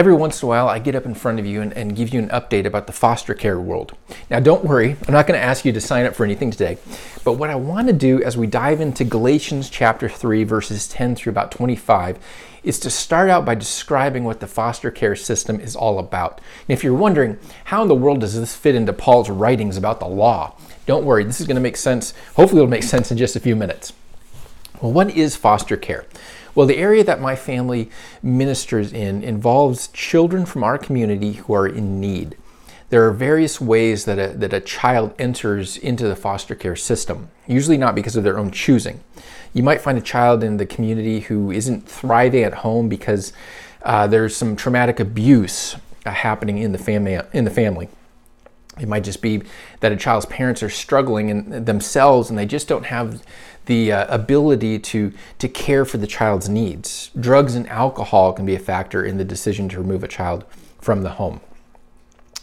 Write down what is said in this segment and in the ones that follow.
every once in a while I get up in front of you and, and, give you an update about the foster care world. Now, don't worry, I'm not going to ask you to sign up for anything today, but what I want to do as we dive into Galatians chapter 3, verses 10 through about 25, is to start out by describing what the foster care system is all about. And if you're wondering, how in the world does this fit into Paul's writings about the law? Don't worry, this is going to make sense. Hopefully, it'll make sense in just a few minutes. Well, what is foster care? Well, the area that my family ministers in involves children from our community who are in need. There are various ways that a, that a child enters into the foster care system, usually not because of their own choosing. You might find a child in the community who isn't thriving at home because uh, there's some traumatic abuse uh, happening in the, in the family. It might just be that a child's parents are struggling in themselves and they just don't have the uh, ability to, to care for the child's needs. Drugs and alcohol can be a factor in the decision to remove a child from the home.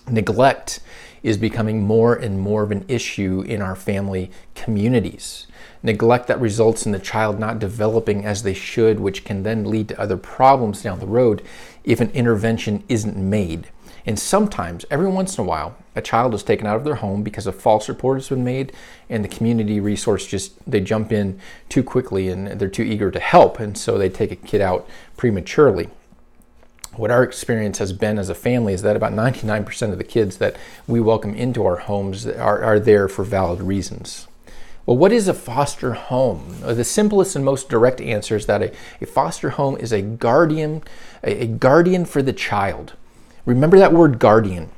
Neglect is becoming more and more of an issue in our family communities. Neglect that results in the child not developing as they should, which can then lead to other problems down the road if an intervention isn't made. And sometimes, every once in a while, a child is taken out of their home because a false report has been made and the community resource just they jump in too quickly and they're too eager to help and so they take a kid out prematurely. What our experience has been as a family is that about 99% of the kids that we welcome into our homes are, are there for valid reasons. Well, what is a foster home? The simplest and most direct answer is that a, a foster home is a guardian, a, a guardian for the child. Remember that word guardian.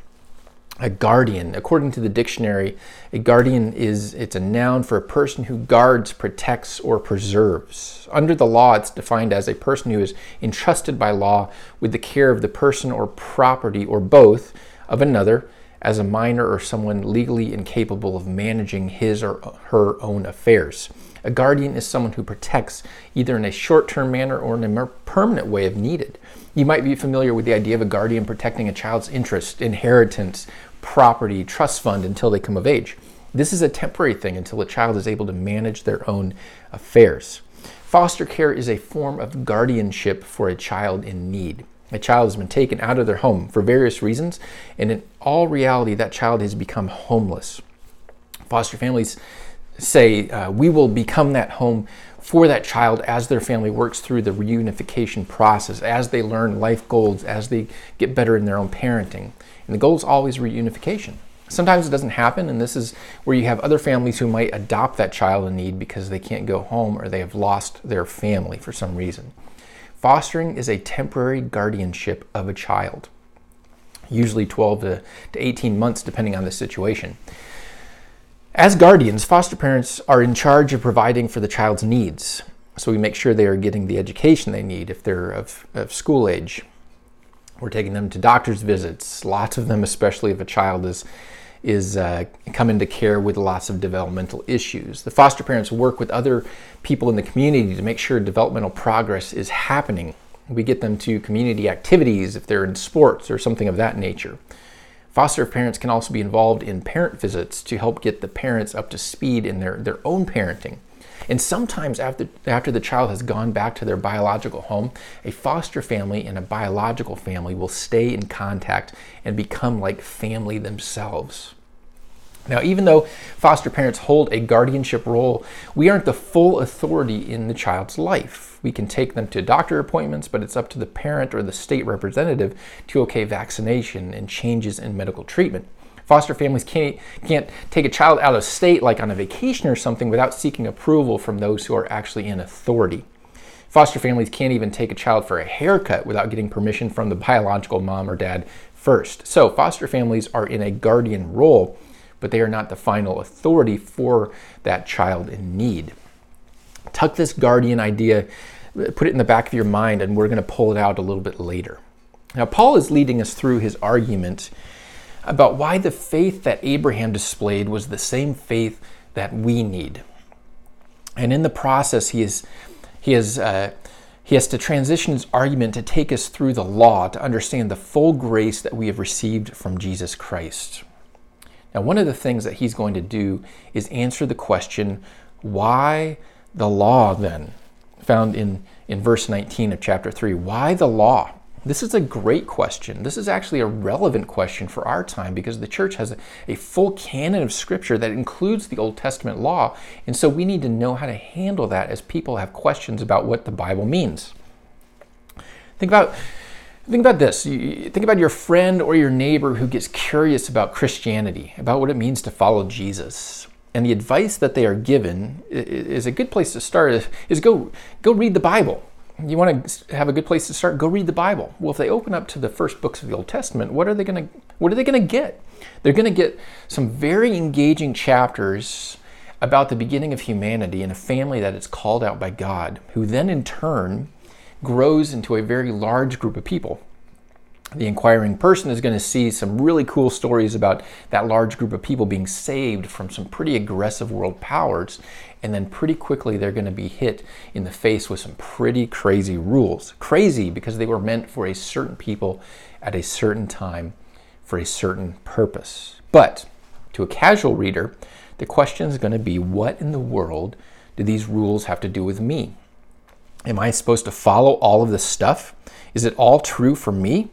A guardian, according to the dictionary, a guardian is it's a noun for a person who guards, protects, or preserves. Under the law, it's defined as a person who is entrusted by law with the care of the person or property or both of another as a minor or someone legally incapable of managing his or her own affairs. A guardian is someone who protects either in a short term manner or in a more permanent way if needed. You might be familiar with the idea of a guardian protecting a child's interest, inheritance, property, trust fund until they come of age. This is a temporary thing until a child is able to manage their own affairs. Foster care is a form of guardianship for a child in need. A child has been taken out of their home for various reasons, and in all reality, that child has become homeless. Foster families say uh, we will become that home for that child as their family works through the reunification process, as they learn life goals, as they get better in their own parenting. And the goal is always reunification. Sometimes it doesn't happen, and this is where you have other families who might adopt that child in need because they can't go home or they have lost their family for some reason. Fostering is a temporary guardianship of a child, usually 12 to 18 months, depending on the situation. As guardians, foster parents are in charge of providing for the child's needs. So we make sure they are getting the education they need if they're of, of school age. We're taking them to doctor's visits, lots of them, especially if a child is is uh, come into care with lots of developmental issues. The foster parents work with other people in the community to make sure developmental progress is happening. We get them to community activities if they're in sports or something of that nature. Foster parents can also be involved in parent visits to help get the parents up to speed in their, their own parenting. And sometimes after, after the child has gone back to their biological home, a foster family and a biological family will stay in contact and become like family themselves. Now, even though foster parents hold a guardianship role, we aren't the full authority in the child's life. We can take them to doctor appointments, but it's up to the parent or the state representative to okay vaccination and changes in medical treatment. Foster families can't, can't take a child out of state, like on a vacation or something, without seeking approval from those who are actually in authority. Foster families can't even take a child for a haircut without getting permission from the biological mom or dad first. So, foster families are in a guardian role but they are not the final authority for that child in need. Tuck this guardian idea, put it in the back of your mind, and we're going to pull it out a little bit later. Now, Paul is leading us through his argument about why the faith that Abraham displayed was the same faith that we need. And in the process, he is he is uh, he has to transition his argument to take us through the law to understand the full grace that we have received from Jesus Christ. Now, one of the things that he's going to do is answer the question why the law then? Found in, in verse 19 of chapter 3. Why the law? This is a great question. This is actually a relevant question for our time because the church has a, a, full canon of scripture that includes the Old Testament law. And so we need to know how to handle that as people have questions about what the Bible means. Think about think about this. Think about your friend or your neighbor who gets curious about Christianity, about what it means to follow Jesus. And the advice that they are given is a good place to start is go go read the Bible you want to have a good place to start go read the bible well if they open up to the first books of the old testament what are they going to what are they going to get they're going to get some very engaging chapters about the beginning of humanity and a family that is called out by god who then in turn grows into a very large group of people the inquiring person is going to see some really cool stories about that large group of people being saved from some pretty aggressive world powers and then pretty quickly they're going to be hit in the face with some pretty crazy rules. Crazy because they were meant for a certain people at a certain time for a certain purpose. But to a casual reader, the question is going to be what in the world do these rules have to do with me? Am I supposed to follow all of this stuff? Is it all true for me?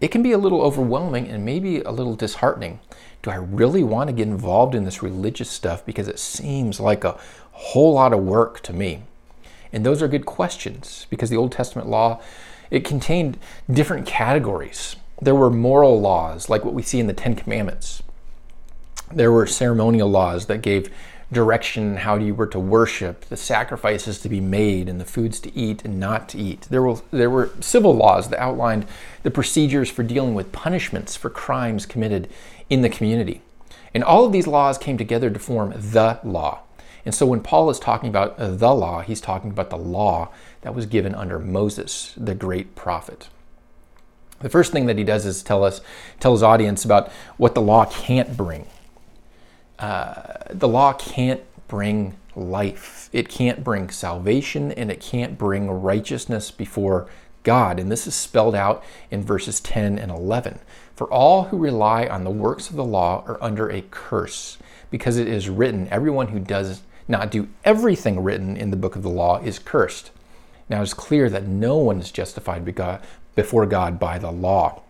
It can be a little overwhelming and maybe a little disheartening. Do I really want to get involved in this religious stuff because it seems like a whole lot of work to me. And those are good questions because the Old Testament law it contained different categories. There were moral laws like what we see in the 10 commandments. There were ceremonial laws that gave direction how you were to worship, the sacrifices to be made, and the foods to eat and not to eat. There were, there were civil laws that outlined the procedures for dealing with punishments for crimes committed in the community. And all of these laws came together to form the law. And so when Paul is talking about the law, he's talking about the law that was given under Moses, the great prophet. The first thing that he does is tell us, tell his audience about what the law can't bring. Uh, the law can't bring life. It can't bring salvation and it can't bring righteousness before God. And this is spelled out in verses 10 and 11. For all who rely on the works of the law are under a curse, because it is written, everyone who does not do everything written in the book of the law is cursed. Now it's clear that no one is justified before God by the law.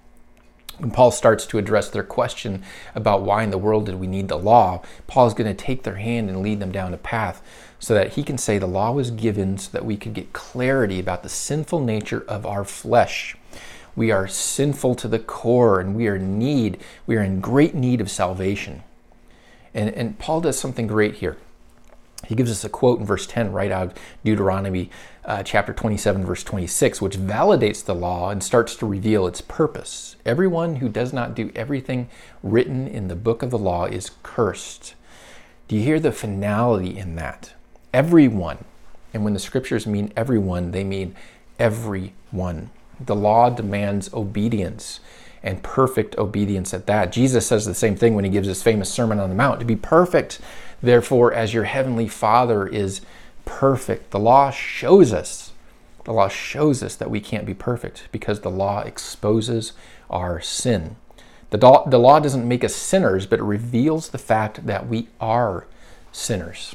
When Paul starts to address their question about why in the world did we need the law, Paul is going to take their hand and lead them down a path so that he can say the law was given so that we could get clarity about the sinful nature of our flesh. We are sinful to the core and we are need, we are in great need of salvation. And, and Paul does something great here. He gives us a quote in verse 10 right out of Deuteronomy uh, chapter 27, verse 26, which validates the law and starts to reveal its purpose. Everyone who does not do everything written in the book of the law is cursed. Do you hear the finality in that? Everyone. And when the scriptures mean everyone, they mean everyone. The law demands obedience and perfect obedience at that. Jesus says the same thing when he gives his famous Sermon on the Mount to be perfect Therefore, as your heavenly Father is perfect, the law shows us, the law shows us that we can't be perfect because the law exposes our sin. The, do- the law doesn't make us sinners, but it reveals the fact that we are sinners.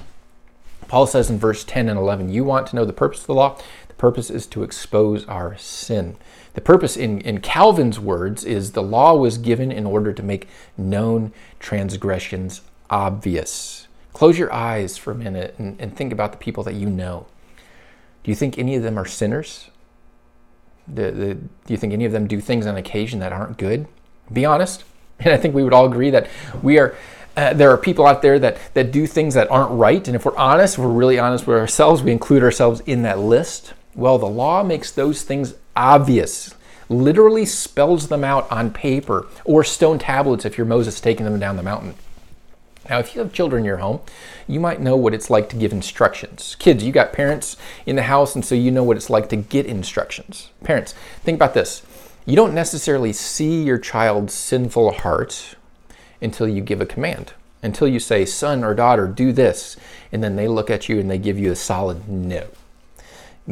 Paul says in verse 10 and 11, You want to know the purpose of the law? The purpose is to expose our sin. The purpose, in, in Calvin's words, is the law was given in order to make known transgressions obvious. Close your eyes for a minute and, and think about the people that you know. Do you think any of them are sinners? The, do you think any of them do things on occasion that aren't good? Be honest. And I think we would all agree that we are. Uh, there are people out there that, that do things that aren't right. And if we're honest, if we're really honest with ourselves, we include ourselves in that list. Well, the law makes those things obvious, literally spells them out on paper or stone tablets if you're Moses taking them down the mountain. Now, if you have children in your home, you might know what it's like to give instructions. Kids, you got parents in the house, and so you know what it's like to get instructions. Parents, think about this. You don't necessarily see your child's sinful heart until you give a command, until you say, son or daughter, do this, and then they look at you and they give you a solid no.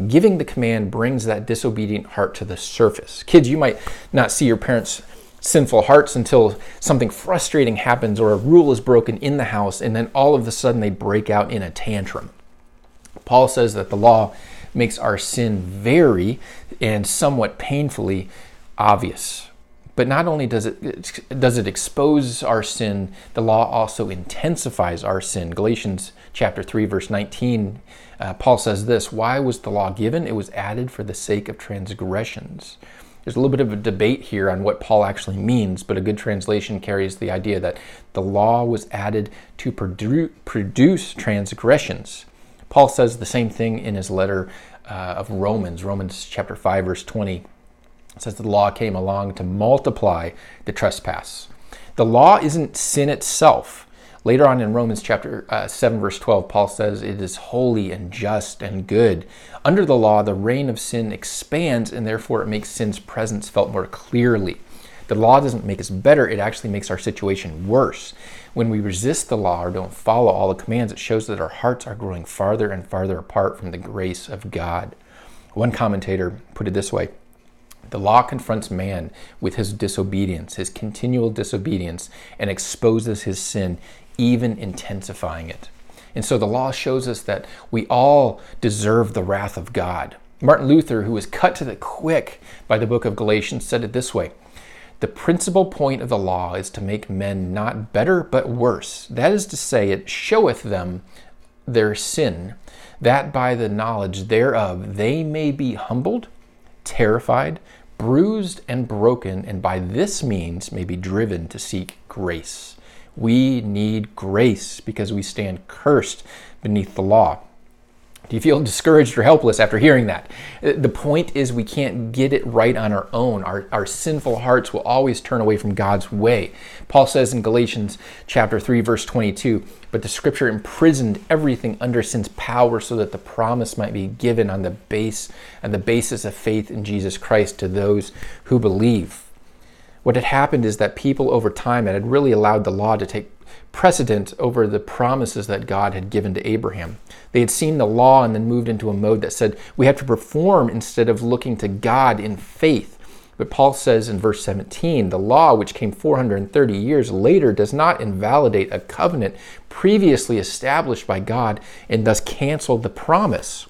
Giving the command brings that disobedient heart to the surface. Kids, you might not see your parents' sinful hearts until something frustrating happens or a rule is broken in the house, and then all of a sudden they break out in a tantrum. Paul says that the law makes our sin very and somewhat painfully obvious. But not only does it does it expose our sin, the law also intensifies our sin. Galatians chapter 3 verse 19 uh, Paul says this, why was the law given? It was added for the sake of transgressions. There's a little bit of a debate here on what Paul actually means, but a good translation carries the idea that the law was added to produ- produce transgressions. Paul says the same thing in his letter uh, of Romans, Romans chapter 5 verse 20. It says the law came along to multiply the trespass. The law isn't sin itself. Later on in Romans chapter uh, 7, verse 12, Paul says, It is holy and just and good. Under the law, the reign of sin expands, and therefore it makes sin's presence felt more clearly. The law doesn't make us better, it actually makes our situation worse. When we resist the law or don't follow all the commands, it shows that our hearts are growing farther and farther apart from the grace of God. One commentator put it this way the law confronts man with his disobedience, his continual disobedience, and exposes his sin even intensifying it. And so the law shows us that we all deserve the wrath of God. Martin Luther, who was cut to the quick by the book of Galatians, said it this way The principal point of the law is to make men not better, but worse. That is to say, it showeth them their sin, that by the knowledge thereof they may be humbled, terrified, bruised, and broken, and by this means may be driven to seek grace. We need grace because we stand cursed beneath the law. Do you feel discouraged or helpless after hearing that? Uh, the point is, we can't get it right on our own. Our, our sinful hearts will always turn away from God's way. Paul says in Galatians chapter 3, verse 22, but the scripture imprisoned everything under sin's power so that the promise might be given on the base and the basis of faith in Jesus Christ to those who believe. What had happened is that people over time had really allowed the law to take precedent over the promises that God had given to Abraham. They had seen the law and then moved into a mode that said we have to perform instead of looking to God in faith. But Paul says in verse 17, the law, which came 430 years later, does not invalidate a covenant previously established by God and thus cancel the promise.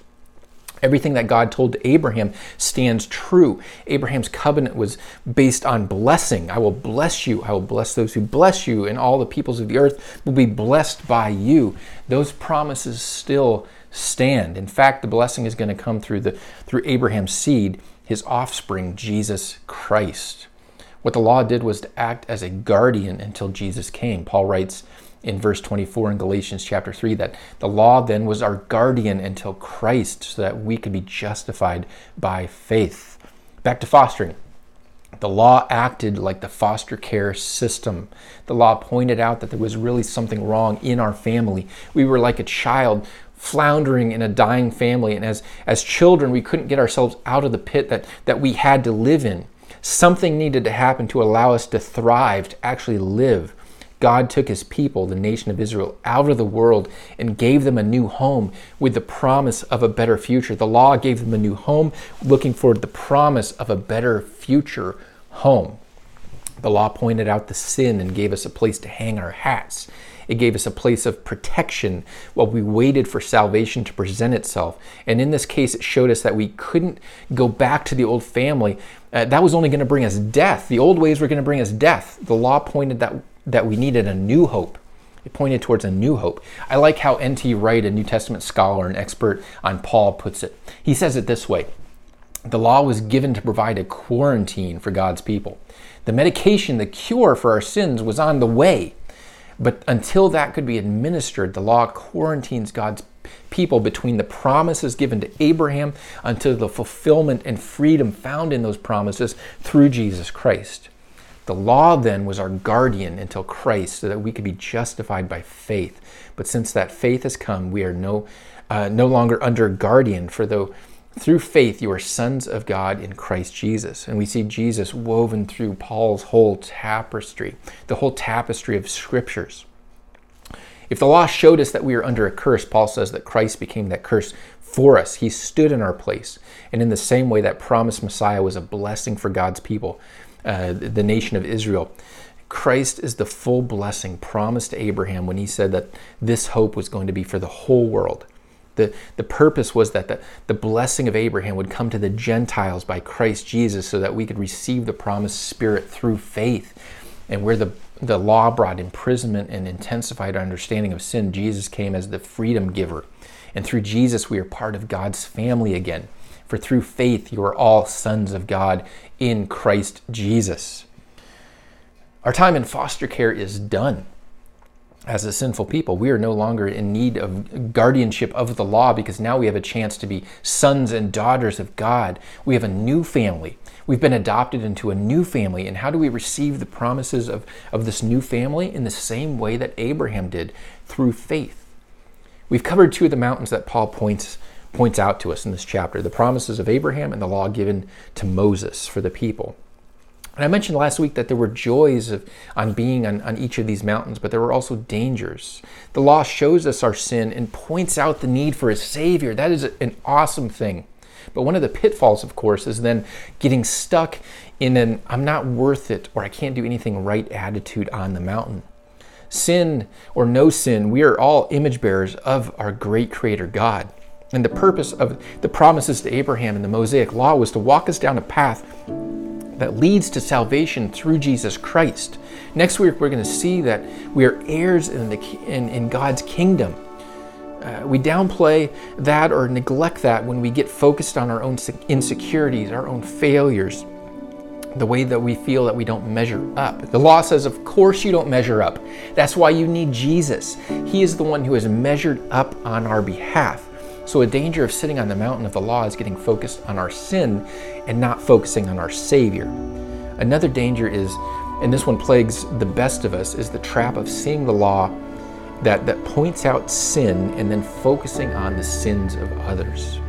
Everything that God told to Abraham stands true. Abraham's covenant was based on blessing. I will bless you. I will bless those who bless you, and all the peoples of the earth will be blessed by you. Those promises still stand. In fact, the blessing is going to come through the through Abraham's seed, his offspring, Jesus Christ. What the law did was to act as a guardian until Jesus came. Paul writes in verse 24 in Galatians chapter 3 that the law then was our guardian until Christ so that we could be justified by faith. Back to fostering. The law acted like the foster care system. The law pointed out that there was really something wrong in our family. We were like a child floundering in a dying family, and as, as children, we couldn't get ourselves out of the pit that, that we had to live in. Something needed to happen to allow us to thrive, to actually live. God took his people, the nation of Israel, out of the world and gave them a new home with the promise of a better future. The law gave them a new home, looking for the promise of a better future home. The law pointed out the sin and gave us a place to hang our hats. It gave us a place of protection while we waited for salvation to present itself. And in this case, it showed us that we couldn't go back to the old family. Uh, that was only going to bring us death. The old ways were going to bring us death. The law pointed that that we needed a new hope. It pointed towards a new hope. I like how N.T. Wright, a New Testament scholar and expert on Paul, puts it. He says it this way The law was given to provide a quarantine for God's people. The medication, the cure for our sins, was on the way. But until that could be administered, the law quarantines God's people between the promises given to Abraham until the fulfillment and freedom found in those promises through Jesus Christ. The law then was our guardian until Christ so that we could be justified by faith. But since that faith has come, we are no, uh, no longer under guardian, for though through faith you are sons of God in Christ Jesus. And we see Jesus woven through Paul's whole tapestry, the whole tapestry of scriptures. If the law showed us that we are under a curse, Paul says that Christ became that curse for us. He stood in our place. And in the same way, that promised Messiah was a blessing for God's people. Uh, the nation of Israel. Christ is the full blessing promised to Abraham when he said that this hope was going to be for the whole world. The, the purpose was that the, the blessing of Abraham would come to the Gentiles by Christ Jesus so that we could receive the promised Spirit through faith. And where the, the law brought imprisonment and intensified our understanding of sin, Jesus came as the freedom giver. And through Jesus, we are part of God's family again. For through faith, you are all sons of God in Christ Jesus. Our time in foster care is done as a sinful people. We are no longer in need of guardianship of the law because now we have a chance to be sons and daughters of God. We have a new family. We've been adopted into a new family. And how do we receive the promises of, of this new family? In the same way that Abraham did, through faith. We've covered two of the mountains that Paul points points out to us in this chapter the promises of Abraham and the law given to Moses for the people. And I mentioned last week that there were joys of, on being on, on each of these mountains, but there were also dangers. The law shows us our sin and points out the need for a Savior. That is an awesome thing. But one of the pitfalls, of course, is then getting stuck in an I'm not worth it or I can't do anything right attitude on the mountain. Sin or no sin, we are all image bearers of our great Creator God. And the purpose of the promises to Abraham in the Mosaic Law was to walk us down a path that leads to salvation through Jesus Christ. Next week, we're going to see that we are heirs in, the, in, in God's kingdom. Uh, we downplay that or neglect that when we get focused on our own insecurities, our own failures, the way that we feel that we don't measure up. The law says, of course, you don't measure up. That's why you need Jesus. He is the one who has measured up on our behalf. So, a danger of sitting on the mountain of the law is getting focused on our sin and not focusing on our Savior. Another danger is, and this one plagues the best of us, is the trap of seeing the law that, that points out sin and then focusing on the sins of others.